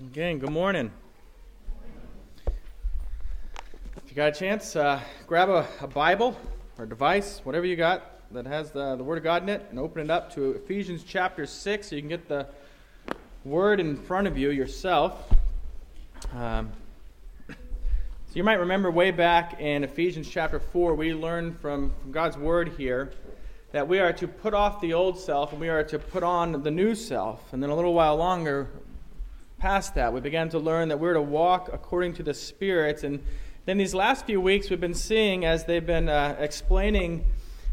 Again, good morning. If you got a chance, uh, grab a, a, Bible or device, whatever you got that has the, the Word of God in it, and open it up to Ephesians chapter 6 so you can get the Word in front of you yourself. Um, so you might remember way back in Ephesians chapter 4, we learned from, from God's Word here that we are to put off the old self and we are to put on the new self. And then a little while longer, past that. We began to learn that we're to walk according to the Spirit. And then these last few weeks, we've been seeing as they've been uh, explaining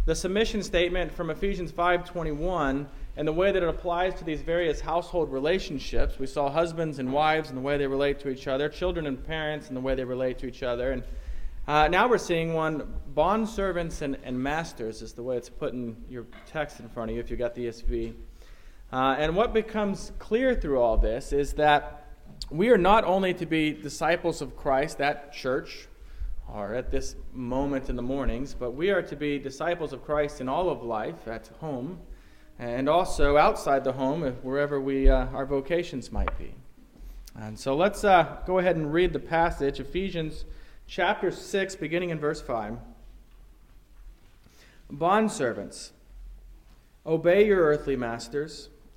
the submission statement from Ephesians 5:21 and the way that it applies to these various household relationships. We saw husbands and wives and the way they relate to each other, children and parents and the way they relate to each other. And uh, now we're seeing one bond servants and, and masters is the way it's put in your text in front of you if you got the ESV. Uh, and what becomes clear through all this is that we are not only to be disciples of Christ at church or at this moment in the mornings, but we are to be disciples of Christ in all of life, at home, and also outside the home, wherever we, uh, our vocations might be. And so let's uh, go ahead and read the passage, Ephesians chapter 6, beginning in verse 5. Bondservants, obey your earthly masters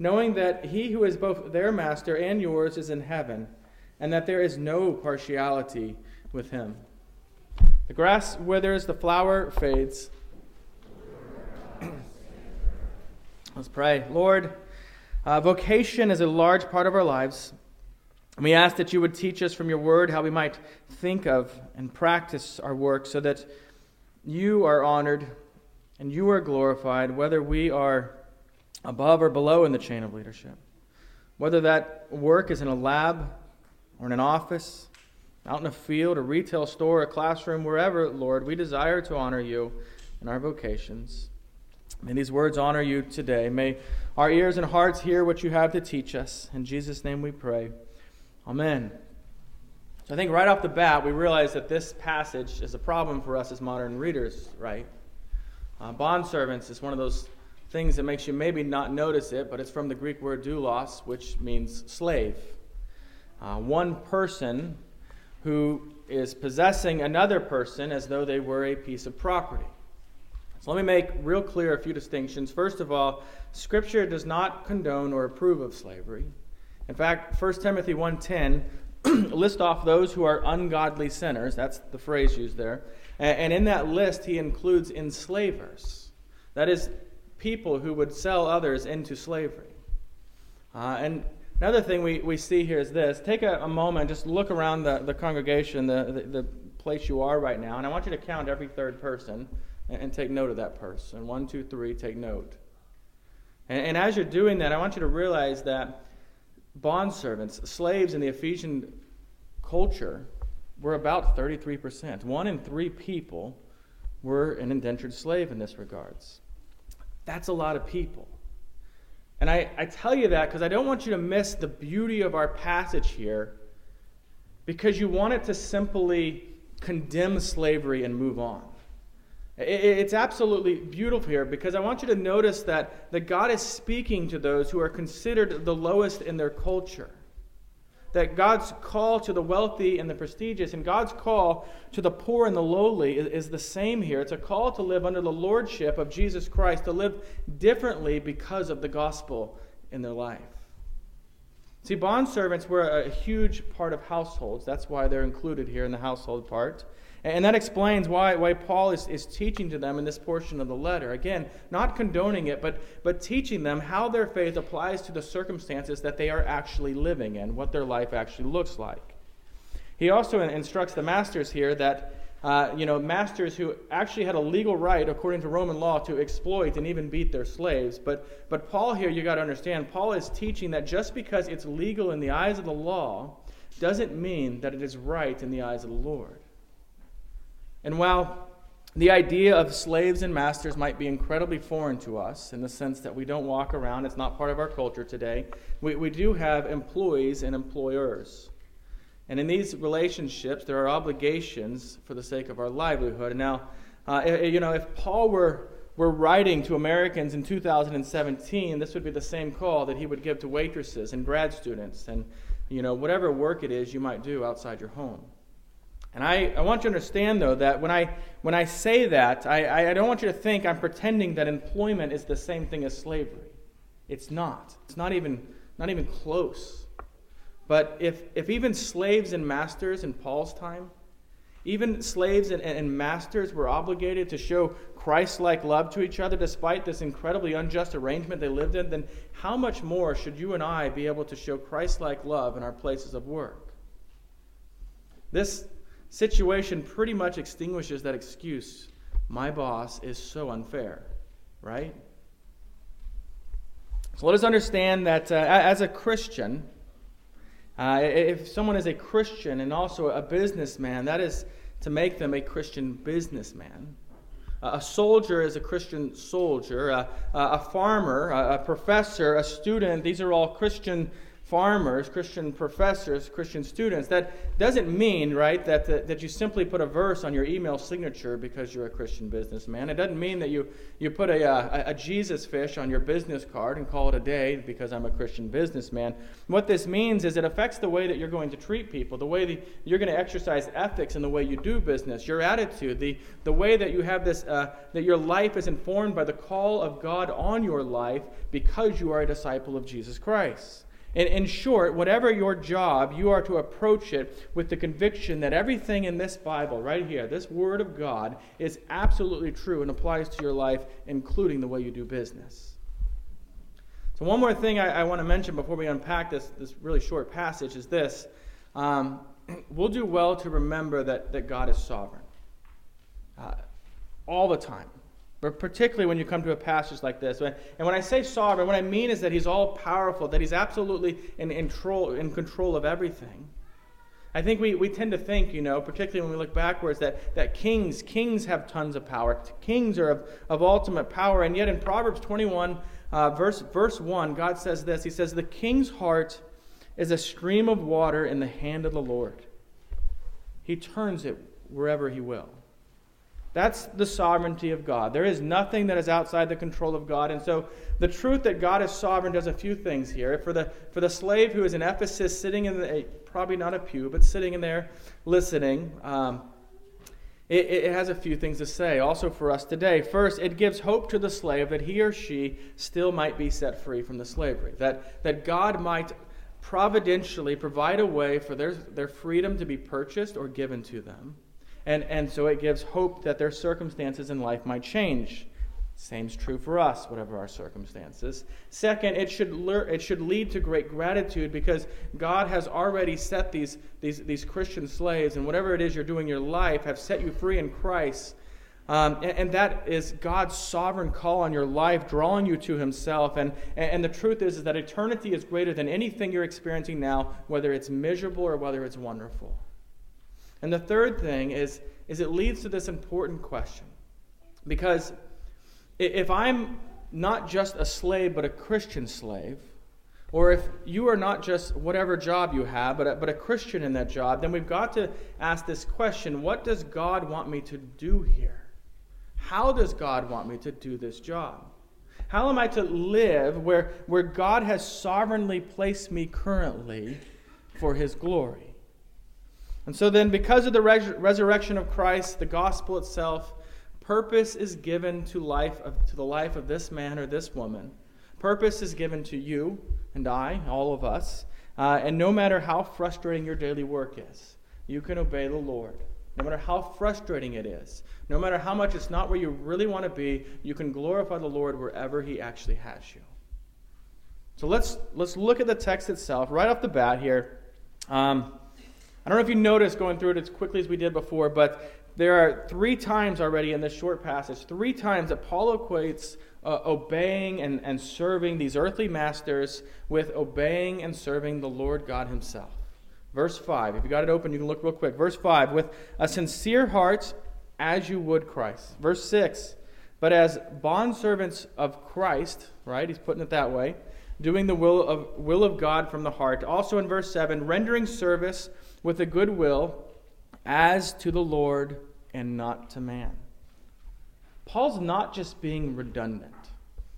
knowing that he who is both their master and yours is in heaven, and that there is no partiality with him. The grass withers, the flower fades. Let's pray. Lord, uh, vocation is a large part of our lives. We ask that you would teach us from your word how we might think of and practice our work so that you are honored and you are glorified, whether we are above or below in the chain of leadership. Whether that work is in a lab or in an office, out in a field, a retail store, a classroom, wherever, Lord, we desire to honor you in our vocations. May these words honor you today. May our ears and hearts hear what you have to teach us. In Jesus' name we pray. Amen. So I think right off the bat, we realize that this passage is a problem for us as modern readers, right? Uh, bondservants is one of those things that makes you maybe not notice it, but it's from the Greek word doulos, which means slave. Uh, one person who is possessing another person as though they were a piece of property. So let me make real clear a few distinctions. First of all, Scripture does not condone or approve of slavery. In fact, 1 Timothy 1.10 lists off those who are ungodly sinners. That's the phrase used there. And in that list, he includes enslavers. That is, people who would sell others into slavery. Uh, and another thing we, we see here is this take a, a moment, just look around the, the congregation, the, the, the, place you are right now, and I want you to count every third person and, and take note of that person. One, two, three, take note. And, and as you're doing that, I want you to realize that bondservants, slaves in the Ephesian culture, were about 33%. One in three people were an indentured slave in this regards. That's a lot of people. And I, I tell you that because I don't want you to miss the beauty of our passage here because you want it to simply condemn slavery and move on. It's absolutely beautiful here because I want you to notice that, that God is speaking to those who are considered the lowest in their culture that God's call to the wealthy and the prestigious and God's call to the poor and the lowly is, is, the same here. It's a call to live under the lordship of Jesus Christ, to live differently because of the gospel in their life. See, bond servants were a huge part of households. That's why they're included here in the household part. And that explains why, why Paul is, is teaching to them in this portion of the letter. Again, not condoning it, but, but teaching them how their faith applies to the circumstances that they are actually living in, what their life actually looks like. He also instructs the masters here that, uh, you know, masters who actually had a legal right, according to Roman law, to exploit and even beat their slaves. But, but Paul here, you got to understand, Paul is teaching that just because it's legal in the eyes of the law, doesn't mean that it is right in the eyes of the Lord. And while the idea of slaves and masters might be incredibly foreign to us in the sense that we don't walk around, it's not part of our culture today, we, we do have employees and employers. And in these relationships, there are obligations for the sake of our livelihood. And now, uh, you know, if Paul were, were writing to Americans in 2017, this would be the same call that he would give to waitresses and grad students and, you know, whatever work it is you might do outside your home. And I, I want you to understand, though, that when I, when I say that, I, I don't want you to think I'm pretending that employment is the same thing as slavery. It's not. It's not even, not even close. But if, if even slaves and masters in Paul's time, even slaves and, and masters were obligated to show Christ like love to each other despite this incredibly unjust arrangement they lived in, then how much more should you and I be able to show Christ like love in our places of work? This situation pretty much extinguishes that excuse my boss is so unfair, right? So let us understand that uh, as a Christian, uh, if someone is a Christian and also a businessman, that is to make them a Christian businessman. A soldier is a Christian soldier. A farmer, a professor, a student, these are all Christian farmers, Christian professors, Christian students. That doesn't mean, right, that, that, that, you simply put a verse on your email signature because you're a Christian businessman. It doesn't mean that you, you put a, a, a Jesus fish on your business card and call it a day because I'm a Christian businessman. What this means is it affects the way that you're going to treat people, the way that you're going to exercise ethics in the way you do business, your attitude, the, the way that you have this, uh, that your life is informed by the call of God on your life because you are a disciple of Jesus Christ. In, in short, whatever your job, you are to approach it with the conviction that everything in this Bible, right here, this Word of God, is absolutely true and applies to your life, including the way you do business. So, one more thing I, I want to mention before we unpack this, this really short passage is this. Um, we'll do well to remember that, that God is sovereign uh, all the time. But particularly when you come to a passage like this. And when I say sovereign, what I mean is that he's all powerful, that he's absolutely in, in, control, in control of everything. I think we, we tend to think, you know, particularly when we look backwards, that, that kings, kings have tons of power. Kings are of, of ultimate power. And yet in Proverbs 21, uh, verse, verse 1, God says this He says, The king's heart is a stream of water in the hand of the Lord. He turns it wherever he will. That's the sovereignty of God. There is nothing that is outside the control of God. And so the truth that God is sovereign does a few things here. For the, for the slave who is in Ephesus, sitting in the, probably not a pew, but sitting in there listening, um, it, it has a few things to say also for us today. First, it gives hope to the slave that he or she still might be set free from the slavery, that, that God might providentially provide a way for their, their freedom to be purchased or given to them. And, and so it gives hope that their circumstances in life might change. Same's true for us, whatever our circumstances. Second, it should, it should lead to great gratitude because God has already set these, these, these Christian slaves, and whatever it is you're doing in your life, have set you free in Christ. Um, and, and, that is God's sovereign call on your life, drawing you to Himself. And, and the truth is, is that eternity is greater than anything you're experiencing now, whether it's miserable or whether it's wonderful. And the third thing is, is it leads to this important question. Because if I'm not just a slave, but a Christian slave, or if you are not just whatever job you have, but a, but a Christian in that job, then we've got to ask this question what does God want me to do here? How does God want me to do this job? How am I to live where, where God has sovereignly placed me currently for his glory? And so then, because of the res- resurrection of Christ, the gospel itself, purpose is given to life of, to the life of this man or this woman. Purpose is given to you and I, all of us. Uh, and no matter how frustrating your daily work is, you can obey the Lord. No matter how frustrating it is, no matter how much it's not where you really want to be, you can glorify the Lord wherever He actually has you. So let's let's look at the text itself right off the bat here. Um, I don't know if you noticed going through it as quickly as we did before, but there are three times already in this short passage, three times that Paul equates uh, obeying and, and serving these earthly masters with obeying and serving the Lord God Himself. Verse 5. If you got it open, you can look real quick. Verse 5. With a sincere heart, as you would Christ. Verse 6. But as bondservants of Christ, right? He's putting it that way. Doing the will of, will of God from the heart. Also in verse 7, rendering service with a good will as to the Lord and not to man. Paul's not just being redundant.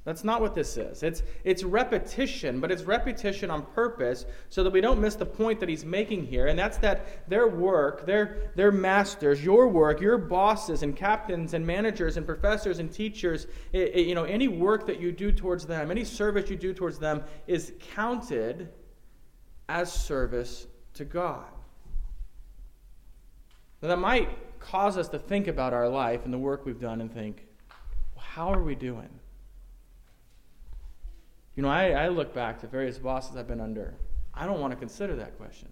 That's not what this is. It's, it's repetition, but it's repetition on purpose so that we don't miss the point that he's making here. And that's that their work, their, their masters, your work, your bosses and captains and managers and professors and teachers, it, it, you know, any work that you do towards them, any service you do towards them is counted as service to God. That might cause us to think about our life and the work we've done and think, well, how are we doing? You know, I, I look back to various bosses I've been under. I don't want to consider that question.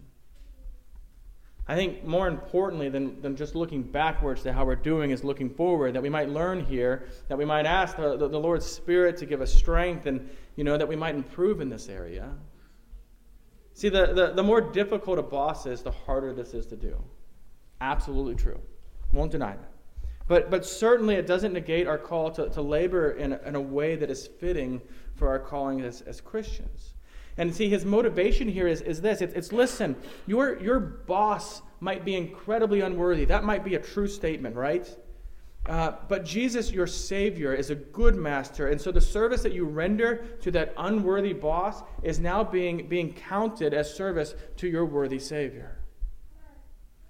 I think more importantly than, than just looking backwards to how we're doing is looking forward, that we might learn here, that we might ask the, the, the Lord's Spirit to give us strength and, you know, that we might improve in this area. See, the, the, the more difficult a boss is, the harder this is to do. Absolutely true. Won't deny that. But, but certainly it doesn't negate our call to, to labor in, in a way that is fitting for our calling as, as Christians. And see, his motivation here is, is this it's, it's listen, your, your boss might be incredibly unworthy. That might be a true statement, right? Uh, but Jesus, your Savior, is a good master. And so the service that you render to that unworthy boss is now being, being counted as service to your worthy Savior.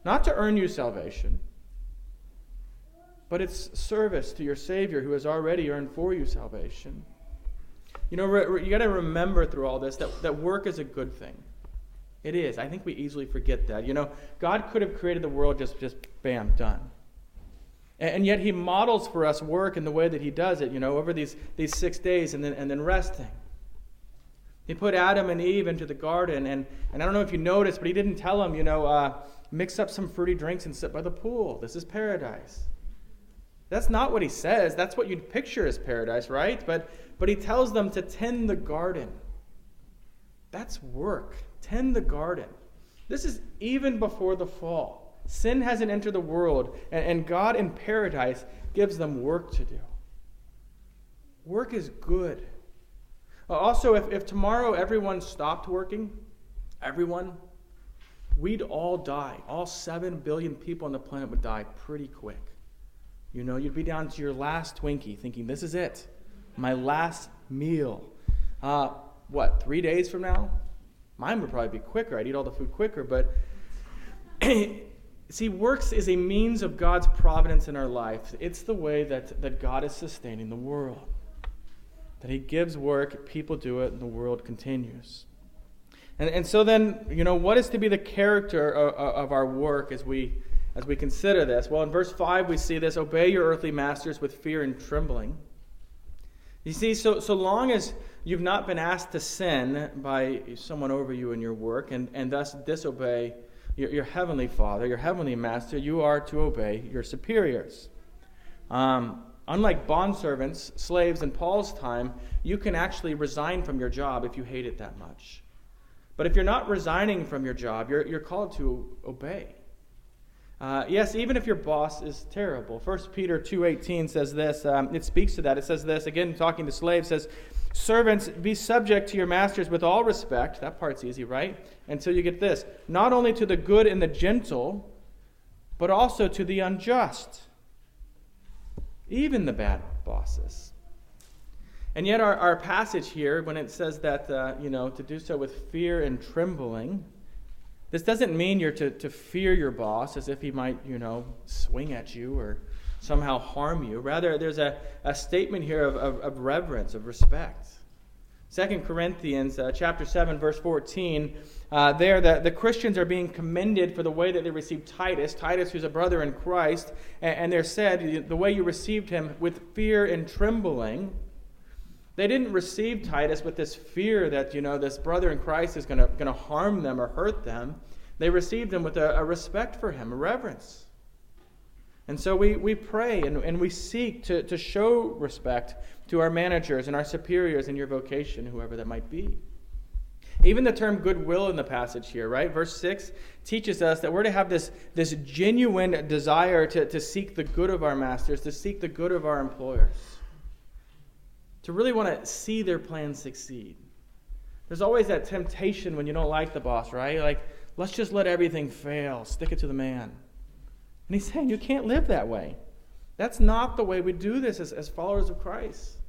Not to earn you salvation, but it's service to your Savior who has already earned for you salvation. You know, re- re- you got to remember through all this that, that work is a good thing. It is. I think we easily forget that. You know, God could have created the world just, just bam, done. And, and yet He models for us work in the way that He does it, you know, over these, these six days and then, and then resting. He put Adam and Eve into the garden, and, and I don't know if you noticed, but He didn't tell them, you know, uh, mix up some fruity drinks and sit by the pool. This is paradise. That's not what he says. That's what you'd picture as paradise, right? But, but he tells them to tend the garden. That's work. Tend the garden. This is even before the fall. Sin hasn't entered the world, and, and God in paradise gives them work to do. Work is good. Uh, also, if, if tomorrow everyone stopped working, everyone, we'd all die. All 7 billion people on the planet would die pretty quick. You know, you'd be down to your last Twinkie thinking, this is it, my last meal. Uh, what, three days from now? Mine would probably be quicker. I'd eat all the food quicker. But see, works is a means of God's providence in our life. It's the way that, that God is sustaining the world. That He gives work, people do it, and the world continues. And, and so then, you know, what is to be the character of, of our work as we as we consider this? Well, in verse 5, we see this obey your earthly masters with fear and trembling. You see, so, so long as you've not been asked to sin by someone over you in your work and, and thus disobey your, your heavenly Father, your heavenly Master, you are to obey your superiors. Um, unlike bondservants, slaves in Paul's time, you can actually resign from your job if you hate it that much. But if you're not resigning from your job, you're, you're called to obey. Uh, yes, even if your boss is terrible. 1 Peter 2.18 says this. Um, it speaks to that. It says this, again, talking to slaves, says, Servants, be subject to your masters with all respect. That part's easy, right? Until you get this. Not only to the good and the gentle, but also to the unjust. Even the bad bosses. And yet, our, our passage here, when it says that, uh, you know, to do so with fear and trembling, this doesn't mean you're to, to fear your boss as if he might, you know, swing at you or somehow harm you. Rather, there's a, a statement here of, of, of reverence, of respect. 2 Corinthians uh, chapter 7, verse 14, uh, there the, the Christians are being commended for the way that they received Titus, Titus who's a brother in Christ, and, and they're said, the way you received him with fear and trembling. They didn't receive Titus with this fear that, you know, this brother in Christ is going to harm them or hurt them. They received him with a, a respect for him, a reverence. And so we, we pray and, and we seek to, to show respect to our managers and our superiors in your vocation, whoever that might be. Even the term goodwill in the passage here, right? Verse 6 teaches us that we're to have this, this genuine desire to, to seek the good of our masters, to seek the good of our employers, to really want to see their plans succeed. There's always that temptation when you don't like the boss, right? Like, let's just let everything fail, stick it to the man. And he's saying you can't live that way. That's not the way we do this as, as followers of Christ.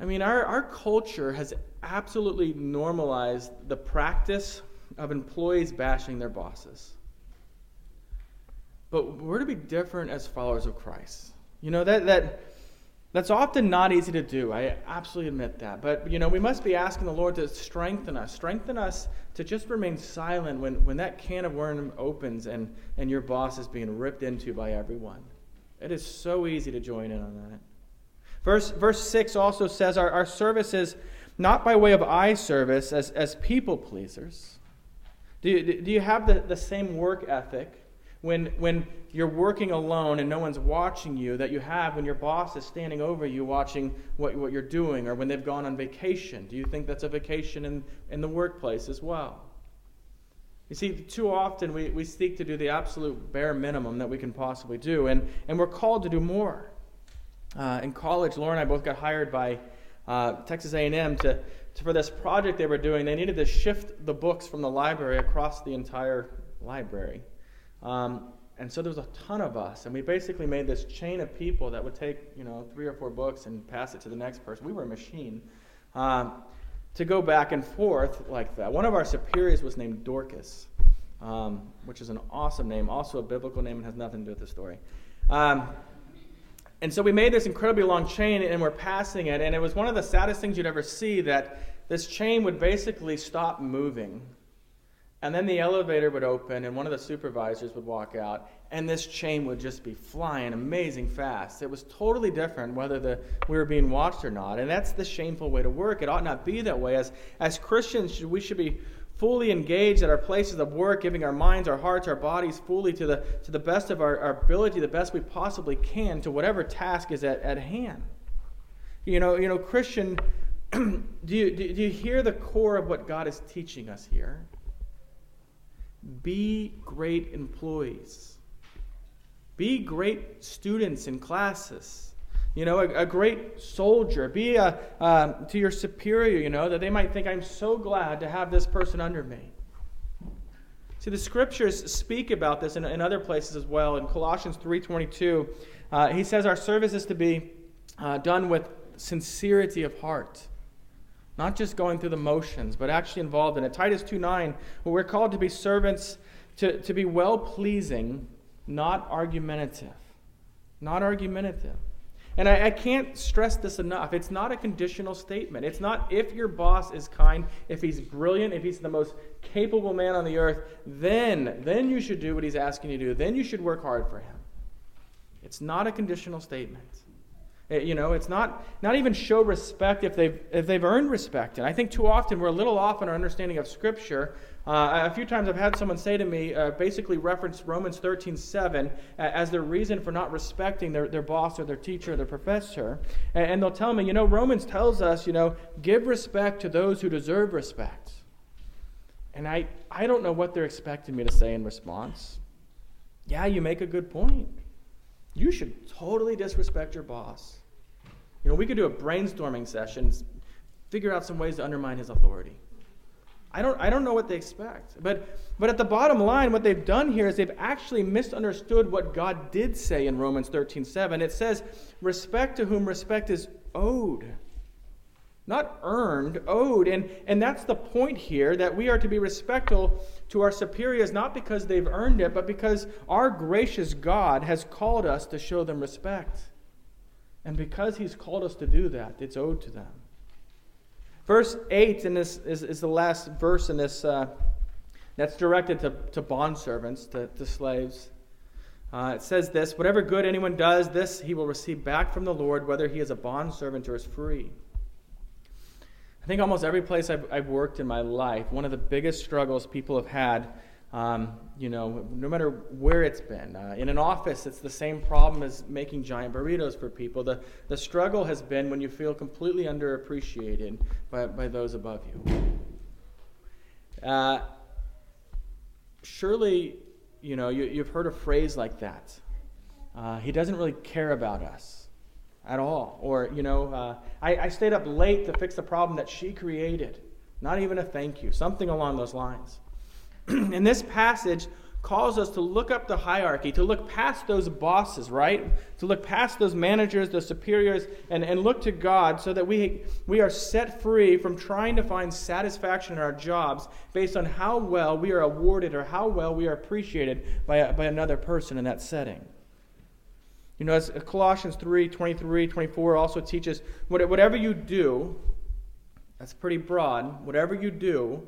I mean, our, our culture has absolutely normalized the practice of employees bashing their bosses. But we're to be different as followers of Christ. You know, that, that, that's often not easy to do. I absolutely admit that. But, you know, we must be asking the Lord to strengthen us, strengthen us to just remain silent when, when that can of worm opens and, and your boss is being ripped into by everyone. It is so easy to join in on that. Verse, verse 6 also says our, our service is not by way of eye service as, as people pleasers. Do you, do you have the, the same work ethic when, when you're working alone and no one's watching you that you have when your boss is standing over you watching what, what you're doing or when they've gone on vacation? Do you think that's a vacation in, in the workplace as well? You see, too often we, we seek to do the absolute bare minimum that we can possibly do, and, and we're called to do more. Uh, in college, Laura and I both got hired by uh, Texas A&M to, to, for this project they were doing. They needed to shift the books from the library across the entire library. Um, and so there was a ton of us, and we basically made this chain of people that would take, you know, three or four books and pass it to the next person. We were a machine um, to go back and forth like that. One of our superiors was named Dorcas, um, which is an awesome name, also a biblical name and has nothing to do with the story. Um, and so we made this incredibly long chain and we're passing it. And it was one of the saddest things you'd ever see that this chain would basically stop moving. And then the elevator would open and one of the supervisors would walk out and this chain would just be flying amazing fast. It was totally different whether the, we were being watched or not. And that's the shameful way to work. It ought not be that way. As, as Christians, we should be fully engaged at our places of work, giving our minds, our hearts, our bodies fully to the, to the best of our, our ability, the best we possibly can to whatever task is at, at hand. You know, you know, Christian, do, you, do you hear the core of what God is teaching us here? Be great employees. Be great students in classes. You know, a, a great soldier. Be a, um, to your superior, you know, that they might think, I'm so glad to have this person under me. See, the scriptures speak about this in, in other places as well. In Colossians 3.22, uh, he says our service is to be uh, done with sincerity of heart. Not just going through the motions, but actually involved in it. Titus 2.9, we're called to be servants, to, to be well-pleasing, not argumentative. Not argumentative. And I, I, can't stress this enough. It's not a conditional statement. It's not if your boss is kind, if he's brilliant, if he's the most capable man on the earth, then, then you should do what he's asking you to do. Then you should work hard for him. It's not a conditional statement. You know, it's not, not even show respect if they've, if they've earned respect. And I think too often we're a little off in our understanding of Scripture uh, a few times I've had someone say to me, uh, basically reference Romans 13 7 as their reason for not respecting their, their boss or their teacher or their professor. And, and they'll tell me, you know, Romans tells us, you know, give respect to those who deserve respect. And I, I don't know what they're expecting me to say in response. Yeah, you make a good point. You should totally disrespect your boss. You know, we could do a brainstorming session, figure out some ways to undermine his authority. I don't, I don't know what they expect. But, but at the bottom line, what they've done here is they've actually misunderstood what God did say in Romans 13 7. It says, respect to whom respect is owed. Not earned, owed. And, and that's the point here that we are to be respectful to our superiors, not because they've earned it, but because our gracious God has called us to show them respect. And because He's called us to do that, it's owed to them. Verse 8 in this is, is the last verse in this uh, that's directed to, to bondservants, to, to slaves. Uh, it says this Whatever good anyone does, this he will receive back from the Lord, whether he is a bondservant or is free. I think almost every place I've, I've worked in my life, one of the biggest struggles people have had um, you know, no matter where it's been. Uh, in an office, it's the same problem as making giant burritos for people. The, the struggle has been when you feel completely underappreciated by, by those above you. Uh, surely, you know, you, have heard a phrase like that. Uh, he doesn't really care about us at all. Or, you know, uh, I, I stayed up late to fix the problem that she created. Not even a thank you. Something along those lines. and this passage, calls us to look up the hierarchy, to look past those bosses, right? To look past those managers, those superiors, and, and look to God so that we, we are set free from trying to find satisfaction in our jobs based on how well we are awarded or how well we are appreciated by, by another person in that setting. You know, as Colossians 3 23, 24 also teaches whatever you do, that's pretty broad, whatever you do,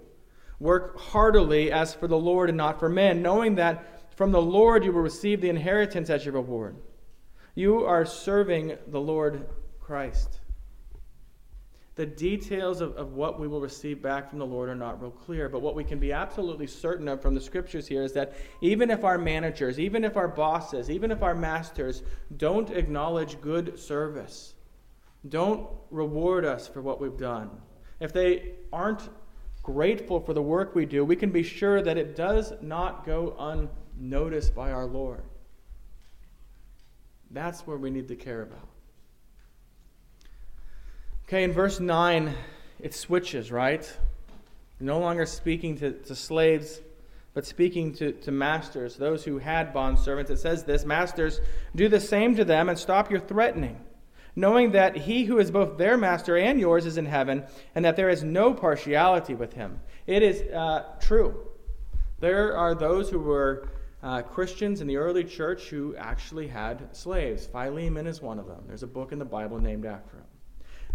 Work heartily as for the Lord and not for men, knowing that from the Lord you will receive the inheritance as your reward. You are serving the Lord Christ. The details of, of what we will receive back from the Lord are not real clear, but what we can be absolutely certain of from the scriptures here is that even if our managers, even if our bosses, even if our masters don't acknowledge good service, don't reward us for what we've done, if they aren't grateful for the work we do, we can be sure that it does not go unnoticed by our Lord. That's where we need to care about. Okay, in verse 9, it switches, right? No longer speaking to, to slaves, but speaking to, to masters, those who had bond servants. It says this Masters, do the same to them and stop your threatening knowing that he who is both their master and yours is in heaven, and that there is no partiality with him. It is uh, true. There are those who were uh, Christians in the early church who actually had slaves. Philemon is one of them. There's a book in the Bible named after him.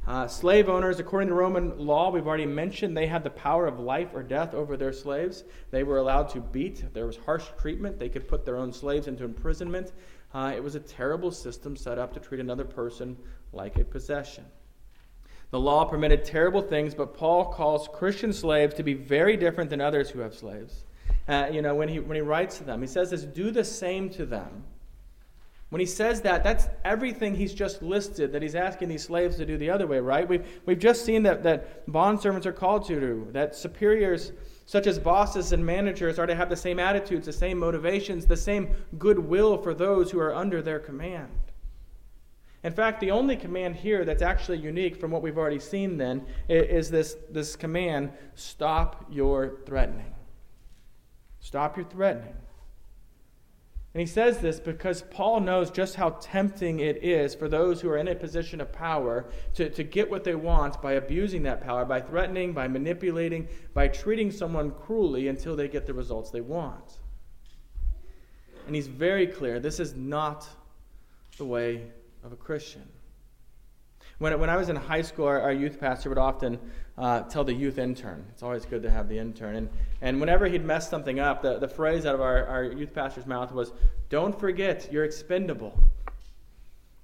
Uh, slave owners, according to Roman law, we've already mentioned, they had the power of life or death over their slaves. They were allowed to beat. If there was harsh treatment, they could put their own slaves into imprisonment. Uh, it was a terrible system set up to treat another person like a possession. The law permitted terrible things, but Paul calls Christian slaves to be very different than others who have slaves. Uh, you know, when he, when he writes to them, he says this do the same to them. When he says that, that's everything he's just listed that he's asking these slaves to do the other way, right? We've, we've just seen that, that bondservants are called to do, that superiors such as bosses and managers are to have the same attitudes, the same motivations, the same goodwill for those who are under their command. In fact, the only command here that's actually unique from what we've already seen then is this, this command stop your threatening. Stop your threatening. And he says this because Paul knows just how tempting it is for those who are in a position of power to, to get what they want by abusing that power, by threatening, by manipulating, by treating someone cruelly until they get the results they want. And he's very clear this is not the way of a Christian. When, when I was in high school, our, our youth pastor would often uh, tell the youth intern. It's always good to have the intern. And, and whenever he'd mess something up, the, the phrase out of our, our youth pastor's mouth was, Don't forget, you're expendable.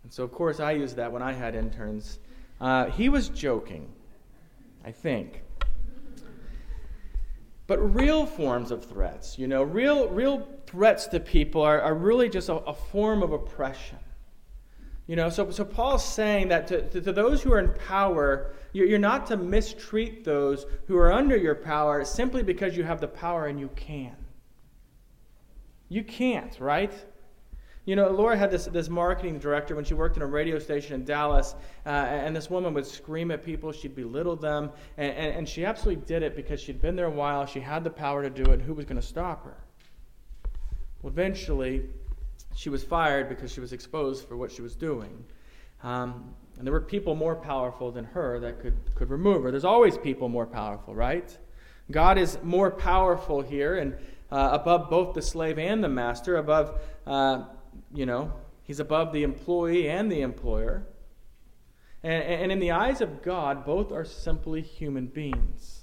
And so, of course, I used that when I had interns. Uh, he was joking, I think. But real forms of threats, you know, real, real threats to people are, are really just a, a form of oppression. You know, so, so Paul's saying that to, to, to those who are in power, you're, you're not to mistreat those who are under your power simply because you have the power and you can. You can't, right? You know, Laura had this, this marketing director when she worked in a radio station in Dallas, uh, and this woman would scream at people, she'd belittle them, and, and, and she absolutely did it because she'd been there a while, she had the power to do it, and who was going to stop her? Well, eventually, she was fired because she was exposed for what she was doing. Um, and there were people more powerful than her that could, could remove her. There's always people more powerful, right? God is more powerful here and uh, above both the slave and the master, above, uh, you know, he's above the employee and the employer. And, and in the eyes of God, both are simply human beings.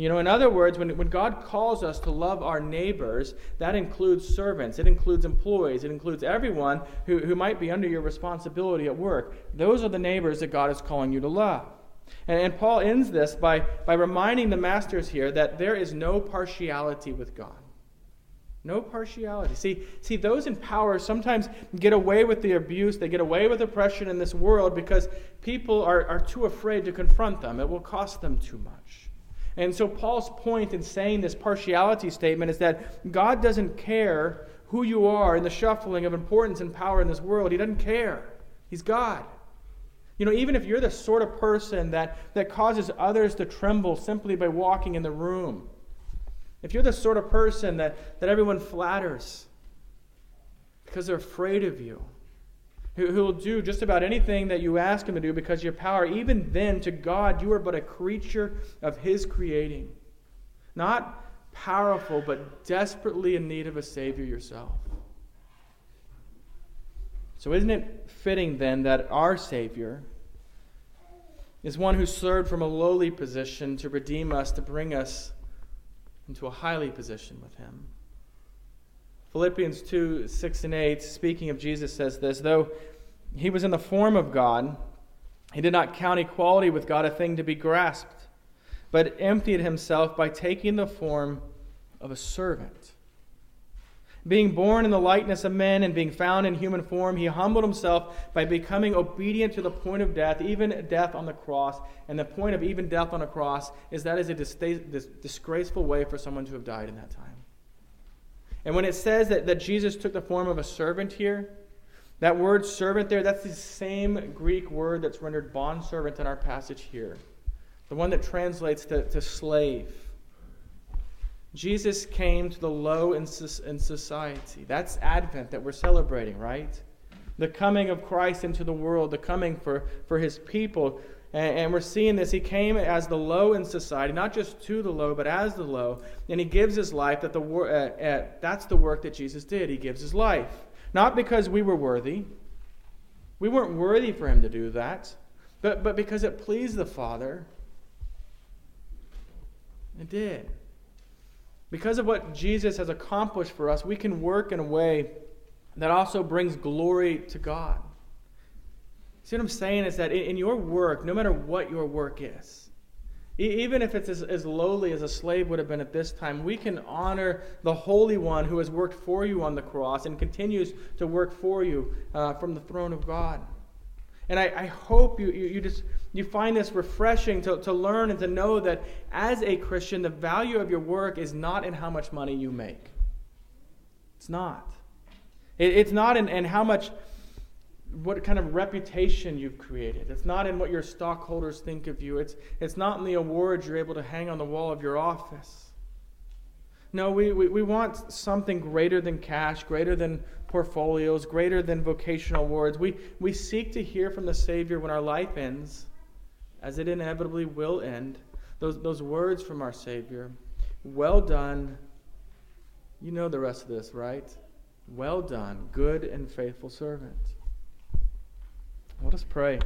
You know, in other words, when, when God calls us to love our neighbors, that includes servants, it includes employees, it includes everyone who, who might be under your responsibility at work. Those are the neighbors that God is calling you to love. And, and Paul ends this by, by reminding the masters here that there is no partiality with God. No partiality. See, see, those in power sometimes get away with the abuse, they get away with oppression in this world because people are, are too afraid to confront them. It will cost them too much. And so, Paul's point in saying this partiality statement is that God doesn't care who you are in the shuffling of importance and power in this world. He doesn't care. He's God. You know, even if you're the sort of person that, that causes others to tremble simply by walking in the room, if you're the sort of person that, that everyone flatters because they're afraid of you, who, will do just about anything that you ask him to do because your power, even then, to God, you are but a creature of his creating. Not powerful, but desperately in need of a Savior yourself. So, isn't it fitting then that our Savior is one who served from a lowly position to redeem us, to bring us into a highly position with Him? Philippians 2 6 and 8, speaking of Jesus, says this Though he was in the form of God, he did not count equality with God a thing to be grasped, but emptied himself by taking the form of a servant. Being born in the likeness of men and being found in human form, he humbled himself by becoming obedient to the point of death, even death on the cross. And the point of even death on a cross is that is a dis- disgraceful way for someone to have died in that time. And when it says that, that Jesus took the form of a servant here, that word servant there, that's the same Greek word that's rendered bondservant in our passage here. The one that translates to, to slave. Jesus came to the low in, in society. That's Advent that we're celebrating, right? The coming of Christ into the world, the coming for, for his people. And, and we're seeing this. He came as the low in society, not just to the low, but as the low. And he gives his life. That the, uh, uh, that's the work that Jesus did. He gives his life. Not because we were worthy. We weren't worthy for him to do that, but, but because it pleased the Father. It did. Because of what Jesus has accomplished for us, we can work in a way that also brings glory to God. See what I'm saying is that in your work, no matter what your work is, even if it's as, as, lowly as a slave would have been at this time, we can honor the Holy One who has worked for you on the cross and continues to work for you uh, from the throne of God. And I, I hope you, you, you, just you find this refreshing to, to learn and to know that as a Christian, the value of your work is not in how much money you make. It's not. It, it's not in, in how much what kind of reputation you've created. It's not in what your stockholders think of you. It's, it's not in the awards you're able to hang on the wall of your office. No, we, we, we want something greater than cash, greater than portfolios, greater than vocational awards. We, we seek to hear from the Savior when our life ends, as it inevitably will end, those, those words from our Savior Well done. You know the rest of this, right? Well done, good and faithful servant. Let us pray.